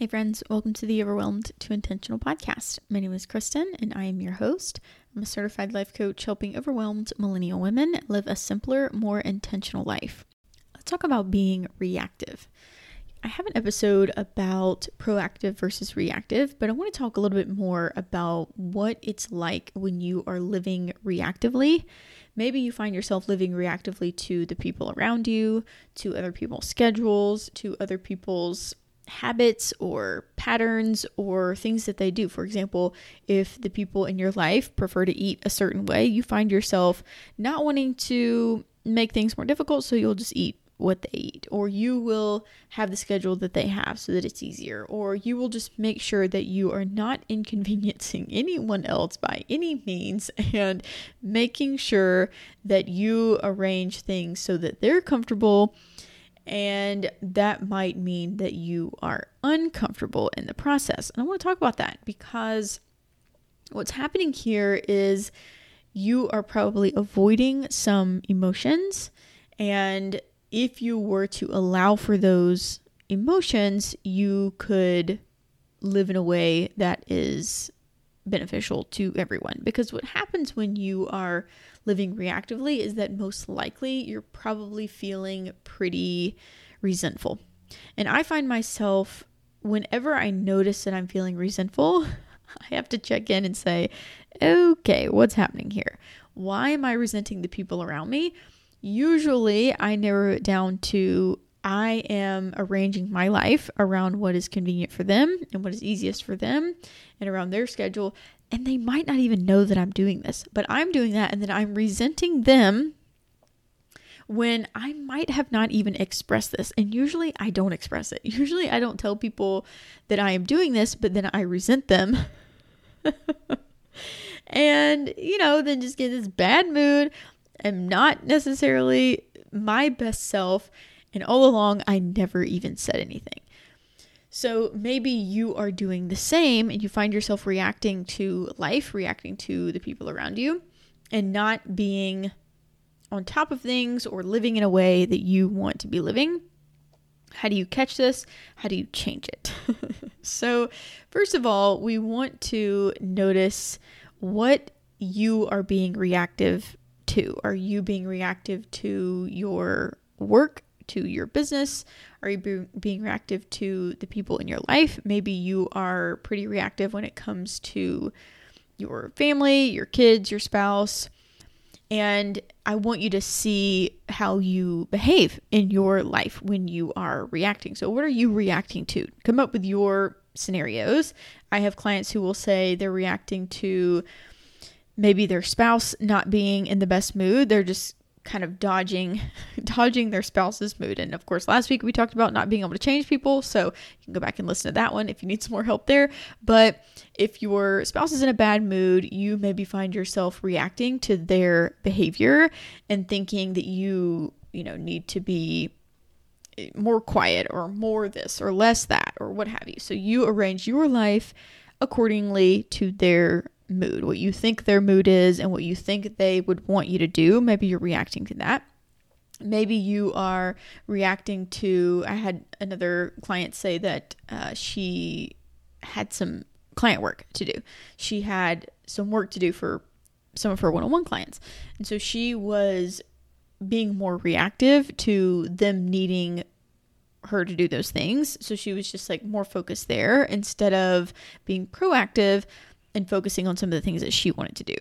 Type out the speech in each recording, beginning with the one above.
Hey, friends, welcome to the Overwhelmed to Intentional podcast. My name is Kristen, and I am your host. I'm a certified life coach helping overwhelmed millennial women live a simpler, more intentional life. Let's talk about being reactive. I have an episode about proactive versus reactive, but I want to talk a little bit more about what it's like when you are living reactively. Maybe you find yourself living reactively to the people around you, to other people's schedules, to other people's habits or patterns or things that they do. For example, if the people in your life prefer to eat a certain way, you find yourself not wanting to make things more difficult, so you'll just eat what they eat, or you will have the schedule that they have so that it's easier, or you will just make sure that you are not inconveniencing anyone else by any means and making sure that you arrange things so that they're comfortable and that might mean that you are uncomfortable in the process. And I want to talk about that because what's happening here is you are probably avoiding some emotions. And if you were to allow for those emotions, you could live in a way that is beneficial to everyone. Because what happens when you are living reactively is that most likely you're probably feeling pretty resentful. And I find myself, whenever I notice that I'm feeling resentful, I have to check in and say, okay, what's happening here? Why am I resenting the people around me? Usually I narrow it down to I am arranging my life around what is convenient for them and what is easiest for them and around their schedule and they might not even know that I'm doing this, but I'm doing that and then I'm resenting them when I might have not even expressed this. And usually I don't express it. Usually I don't tell people that I am doing this, but then I resent them. and, you know, then just get this bad mood. I'm not necessarily my best self. And all along, I never even said anything. So maybe you are doing the same and you find yourself reacting to life, reacting to the people around you, and not being on top of things or living in a way that you want to be living. How do you catch this? How do you change it? so, first of all, we want to notice what you are being reactive to. Are you being reactive to your work to your business? Are you be- being reactive to the people in your life? Maybe you are pretty reactive when it comes to your family, your kids, your spouse. And I want you to see how you behave in your life when you are reacting. So, what are you reacting to? Come up with your scenarios. I have clients who will say they're reacting to maybe their spouse not being in the best mood. They're just kind of dodging dodging their spouse's mood. And of course, last week we talked about not being able to change people, so you can go back and listen to that one if you need some more help there. But if your spouse is in a bad mood, you maybe find yourself reacting to their behavior and thinking that you, you know, need to be more quiet or more this or less that or what have you. So you arrange your life accordingly to their mood, what you think their mood is, and what you think they would want you to do. Maybe you're reacting to that. Maybe you are reacting to. I had another client say that uh, she had some client work to do. She had some work to do for some of her one on one clients. And so she was being more reactive to them needing her to do those things. So she was just like more focused there instead of being proactive and focusing on some of the things that she wanted to do.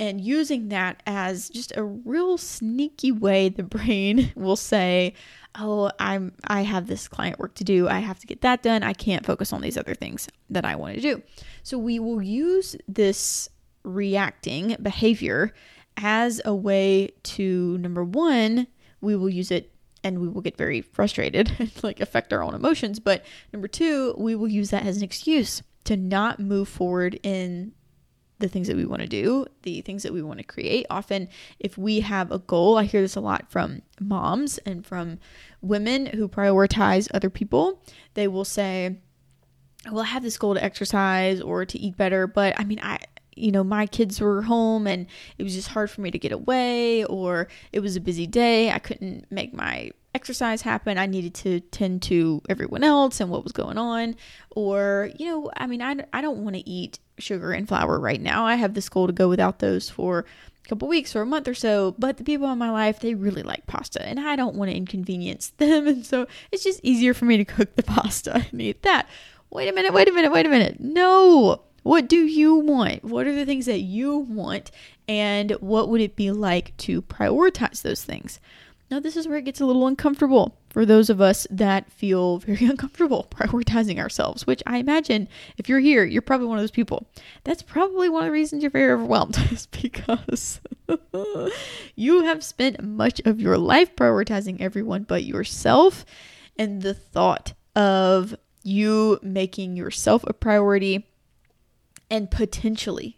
And using that as just a real sneaky way the brain will say, "Oh, I'm I have this client work to do. I have to get that done. I can't focus on these other things that I want to do." So we will use this reacting behavior as a way to number 1, we will use it and we will get very frustrated and like affect our own emotions, but number 2, we will use that as an excuse to not move forward in the things that we want to do, the things that we want to create. Often, if we have a goal, I hear this a lot from moms and from women who prioritize other people. They will say, Well, I have this goal to exercise or to eat better, but I mean, I, you know, my kids were home and it was just hard for me to get away, or it was a busy day. I couldn't make my exercise happened, I needed to tend to everyone else and what was going on. Or, you know, I mean, I, I don't want to eat sugar and flour right now. I have this goal to go without those for a couple weeks or a month or so. But the people in my life, they really like pasta and I don't want to inconvenience them. And so it's just easier for me to cook the pasta and eat that. Wait a minute, wait a minute, wait a minute. No. What do you want? What are the things that you want? And what would it be like to prioritize those things? Now, this is where it gets a little uncomfortable for those of us that feel very uncomfortable prioritizing ourselves, which I imagine if you're here, you're probably one of those people. That's probably one of the reasons you're very overwhelmed, is because you have spent much of your life prioritizing everyone but yourself. And the thought of you making yourself a priority and potentially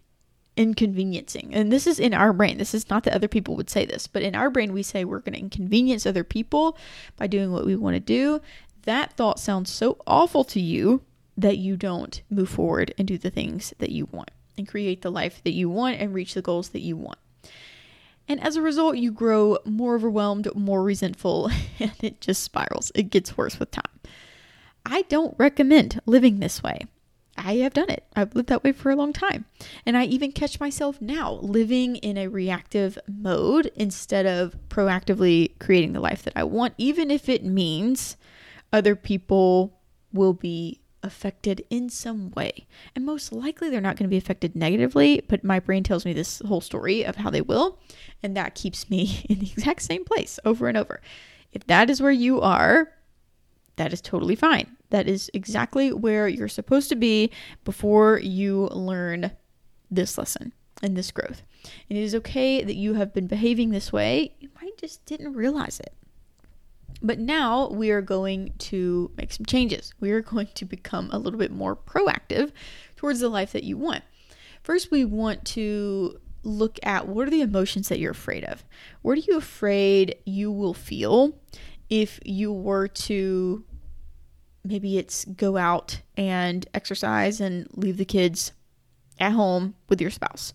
inconveniencing. And this is in our brain. This is not that other people would say this, but in our brain, we say we're going to inconvenience other people by doing what we want to do. That thought sounds so awful to you that you don't move forward and do the things that you want and create the life that you want and reach the goals that you want. And as a result, you grow more overwhelmed, more resentful, and it just spirals. It gets worse with time. I don't recommend living this way. I have done it. I've lived that way for a long time. And I even catch myself now living in a reactive mode instead of proactively creating the life that I want, even if it means other people will be affected in some way. And most likely they're not going to be affected negatively, but my brain tells me this whole story of how they will. And that keeps me in the exact same place over and over. If that is where you are, that is totally fine. That is exactly where you're supposed to be before you learn this lesson and this growth. And it is okay that you have been behaving this way. You might just didn't realize it. But now we are going to make some changes. We are going to become a little bit more proactive towards the life that you want. First, we want to look at what are the emotions that you're afraid of? What are you afraid you will feel if you were to maybe it's go out and exercise and leave the kids at home with your spouse.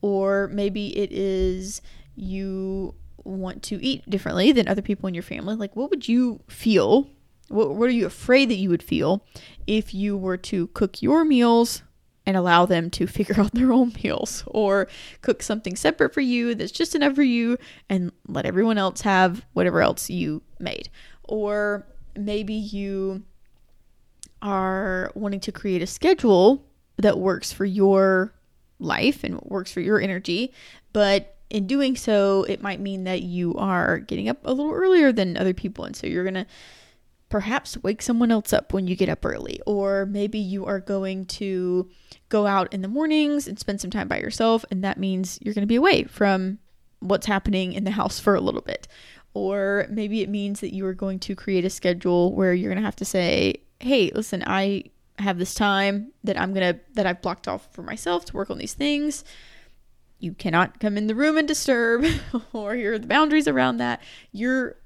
Or maybe it is you want to eat differently than other people in your family. Like, what would you feel? What, what are you afraid that you would feel if you were to cook your meals and allow them to figure out their own meals or cook something separate for you that's just enough for you and let everyone else have whatever else you made? Or maybe you are wanting to create a schedule that works for your life and works for your energy, but in doing so, it might mean that you are getting up a little earlier than other people. And so you're going to perhaps wake someone else up when you get up early. Or maybe you are going to go out in the mornings and spend some time by yourself. And that means you're going to be away from what's happening in the house for a little bit. Or maybe it means that you are going to create a schedule where you're going to have to say, hey, listen, I have this time that I'm to, that I've blocked off for myself to work on these things. You cannot come in the room and disturb, or here are the boundaries around that. You're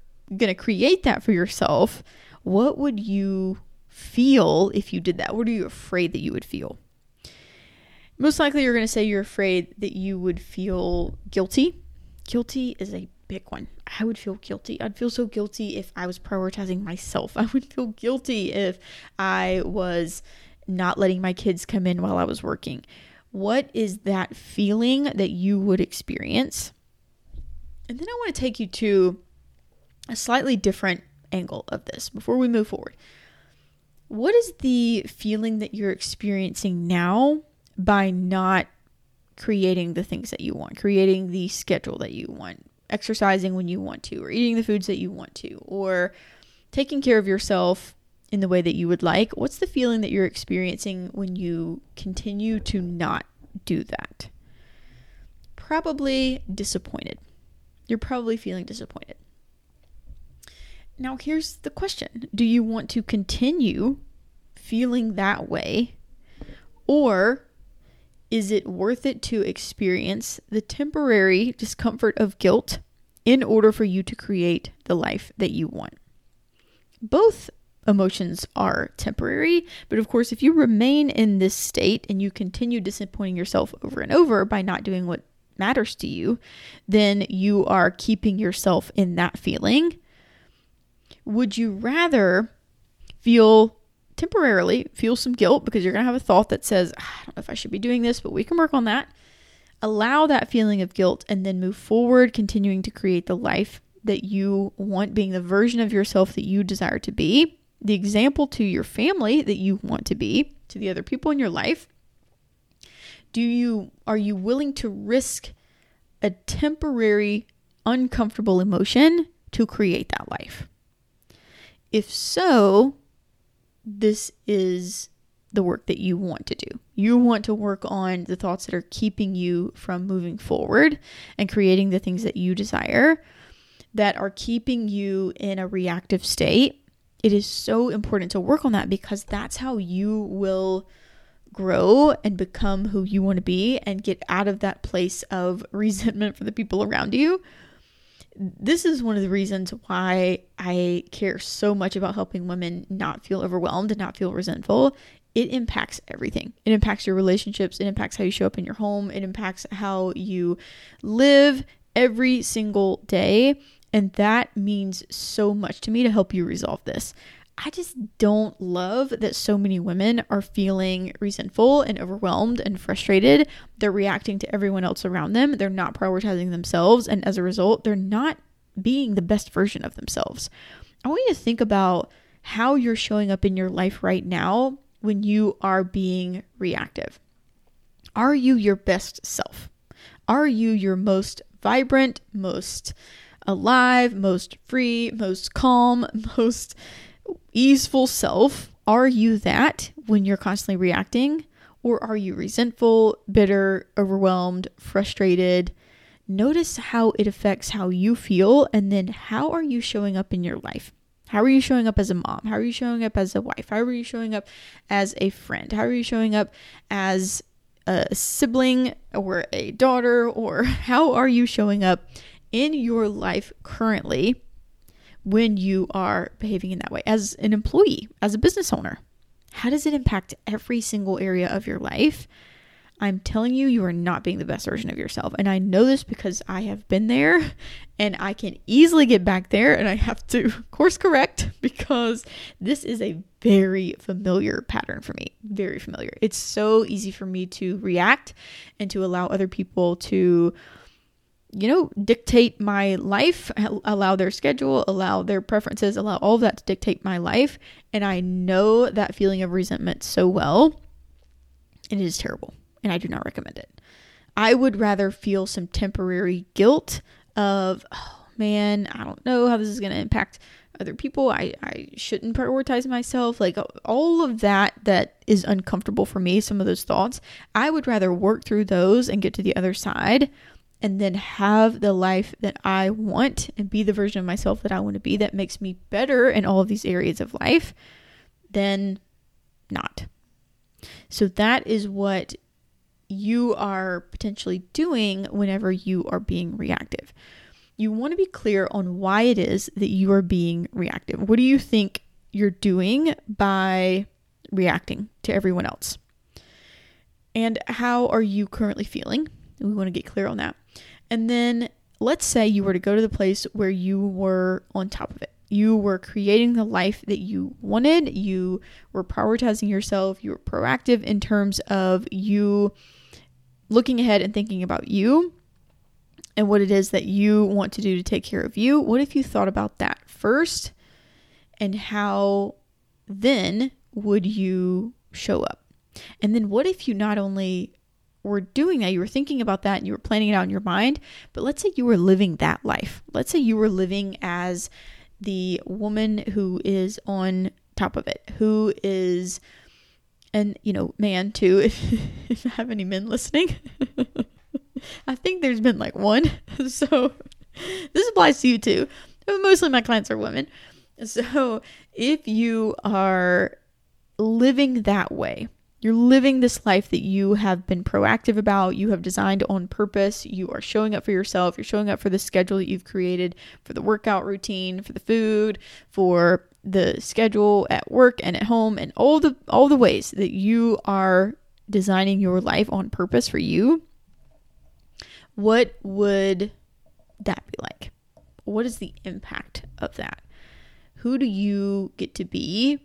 to create that for yourself. What would you feel if you did that? What are you afraid that you would feel? Most likely, you're to say you're afraid that you would feel guilty. Guilty is a big one. I would feel guilty. I'd feel so guilty if I was prioritizing myself. I would feel guilty if I was not letting my kids come in while I was working. What is that feeling that you would experience? And then I want to take you to a slightly different angle of this before we move forward. What is the feeling that you're experiencing now by not creating the things that you want, creating the schedule that you want, exercising when you want to, or eating the foods that you want to, or taking care of yourself in the way that you would like, what's the feeling that you're experiencing when you continue to not do that? Probably disappointed. You're probably feeling disappointed. Now, here's the question Do you want to continue feeling that way? Or is it worth it to experience the temporary discomfort of guilt in order for you to create the life that you want? Both emotions are temporary, but of course, if you remain in this state and you continue disappointing yourself over and over by not doing what matters to you, then you are keeping yourself in that feeling Would you rather feel temporarily feel some guilt because you're going to have a thought that says, ah, I don't know if I should be doing this, but we can work on that. Allow that feeling of guilt and then move forward, continuing to create the life that you want, being the version of yourself that you desire to be, the example to your family that you want to be, to the other people in your life. Do you are you willing to risk a temporary uncomfortable emotion to create that life? If so, this is the work that you want to do. You want to work on the thoughts that are keeping you from moving forward and creating the things that you desire that are keeping you in a reactive state. It is so important to work on that because that's how you will grow and become who you want to be and get out of that place of resentment for the people around you this is one of the reasons why I care so much about helping women not feel overwhelmed and not feel resentful. It impacts everything. It impacts your relationships. It impacts how you show up in your home. It impacts how you live every single day. And that means so much to me to help you resolve this. I just don't love that so many women are feeling resentful and overwhelmed and frustrated. They're reacting to everyone else around them. They're not prioritizing themselves. And as a result, they're not being the best version of themselves. I want you to think about how you're showing up in your life right now when you are being reactive. Are you your best self? Are you your most vibrant, most alive, most free, most calm, most easeful self, are you that when you're constantly reacting? Or are you resentful, bitter, overwhelmed, frustrated? Notice how it affects how you feel, and then how are you showing up in your life? How are you showing up as a mom? How are you showing up as a wife? How are you showing up as a friend? How are you showing up as a sibling or a daughter? Or how are you showing up in your life currently when you are behaving in that way as an employee, as a business owner? How does it impact every single area of your life? I'm telling you, you are not being the best version of yourself. And I know this because I have been there and I can easily get back there and I have to course correct because this is a very familiar pattern for me. Very familiar. It's so easy for me to react and to allow other people to you know, dictate my life, allow their schedule, allow their preferences, allow all of that to dictate my life. And I know that feeling of resentment so well. It is terrible. And I do not recommend it. I would rather feel some temporary guilt of, oh man, I don't know how this is going to impact other people. I, I shouldn't prioritize myself. Like all of that that is uncomfortable for me, some of those thoughts, I would rather work through those and get to the other side and then have the life that I want and be the version of myself that I want to be that makes me better in all of these areas of life, then not. So that is what you are potentially doing whenever you are being reactive. You want to be clear on why it is that you are being reactive. What do you think you're doing by reacting to everyone else? And how are you currently feeling? We want to get clear on that. And then let's say you were to go to the place where you were on top of it. You were creating the life that you wanted. You were prioritizing yourself. You were proactive in terms of you looking ahead and thinking about you and what it is that you want to do to take care of you. What if you thought about that first and how then would you show up? And then what if you not only were doing that, you were thinking about that and you were planning it out in your mind. But let's say you were living that life. Let's say you were living as the woman who is on top of it, who is, and you know, man too, if, if I have any men listening. I think there's been like one. So this applies to you too. But Mostly my clients are women. So if you are living that way, you're living this life that you have been proactive about, you have designed on purpose. You are showing up for yourself, you're showing up for the schedule that you've created, for the workout routine, for the food, for the schedule at work and at home and all the all the ways that you are designing your life on purpose for you. What would that be like? What is the impact of that? Who do you get to be?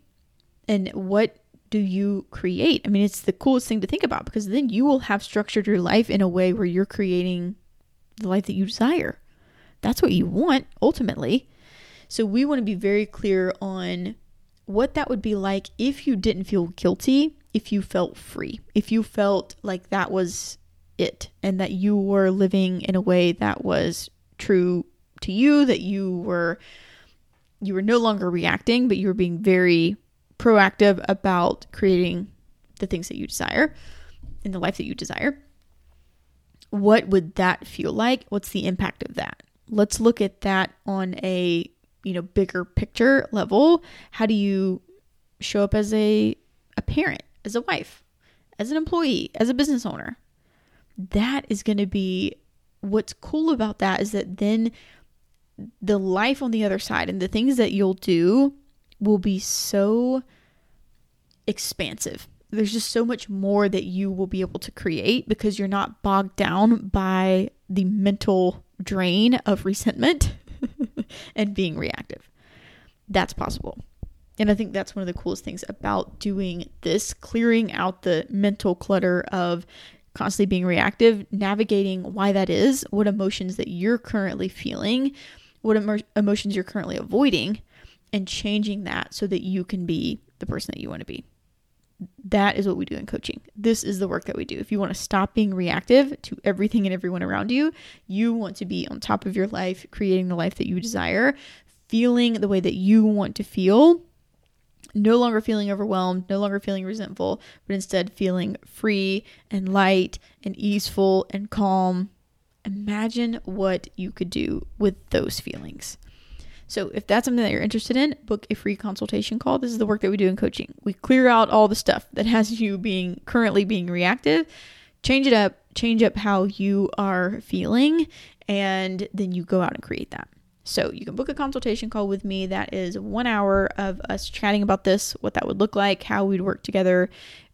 And what do you create? I mean, it's the coolest thing to think about because then you will have structured your life in a way where you're creating the life that you desire. That's what you want ultimately. So we want to be very clear on what that would be like if you didn't feel guilty, if you felt free, if you felt like that was it and that you were living in a way that was true to you, that you were you were no longer reacting, but you were being very proactive about creating the things that you desire in the life that you desire. What would that feel like? What's the impact of that? Let's look at that on a, you know, bigger picture level. How do you show up as a a parent, as a wife, as an employee, as a business owner? That is going to be what's cool about that is that then the life on the other side and the things that you'll do will be so expansive. There's just so much more that you will be able to create because you're not bogged down by the mental drain of resentment and being reactive. That's possible. And I think that's one of the coolest things about doing this, clearing out the mental clutter of constantly being reactive, navigating why that is, what emotions that you're currently feeling, what emo- emotions you're currently avoiding, and changing that so that you can be the person that you want to be. That is what we do in coaching. This is the work that we do. If you want to stop being reactive to everything and everyone around you, you want to be on top of your life, creating the life that you desire, feeling the way that you want to feel, no longer feeling overwhelmed, no longer feeling resentful, but instead feeling free and light and easeful and calm. Imagine what you could do with those feelings. So if that's something that you're interested in, book a free consultation call. This is the work that we do in coaching. We clear out all the stuff that has you being currently being reactive, change it up, change up how you are feeling, and then you go out and create that. So you can book a consultation call with me. That is one hour of us chatting about this, what that would look like, how we'd work together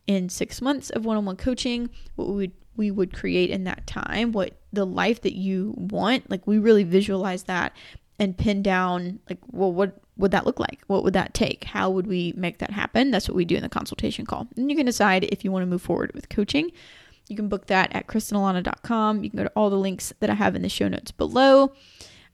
in six months of one-on-one coaching, what we would we would create in that time, what the life that you want. Like we really visualize that and pin down like well what would that look like? What would that take? How would we make that happen? That's what we do in the consultation call. And you can decide if you want to move forward with coaching. You can book that at kristenalana.com you can go to all the links that i have in the show notes below.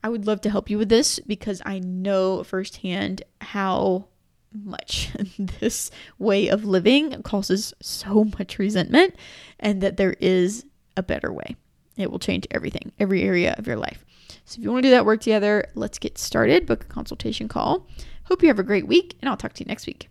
I would love to help you with this because i know firsthand how much this way of living causes so much resentment and that there is a better way. It will change everything every area of your life so if you want to do that work together, let's get started. Book a consultation call. Hope you have a great week, and I'll talk to you next week.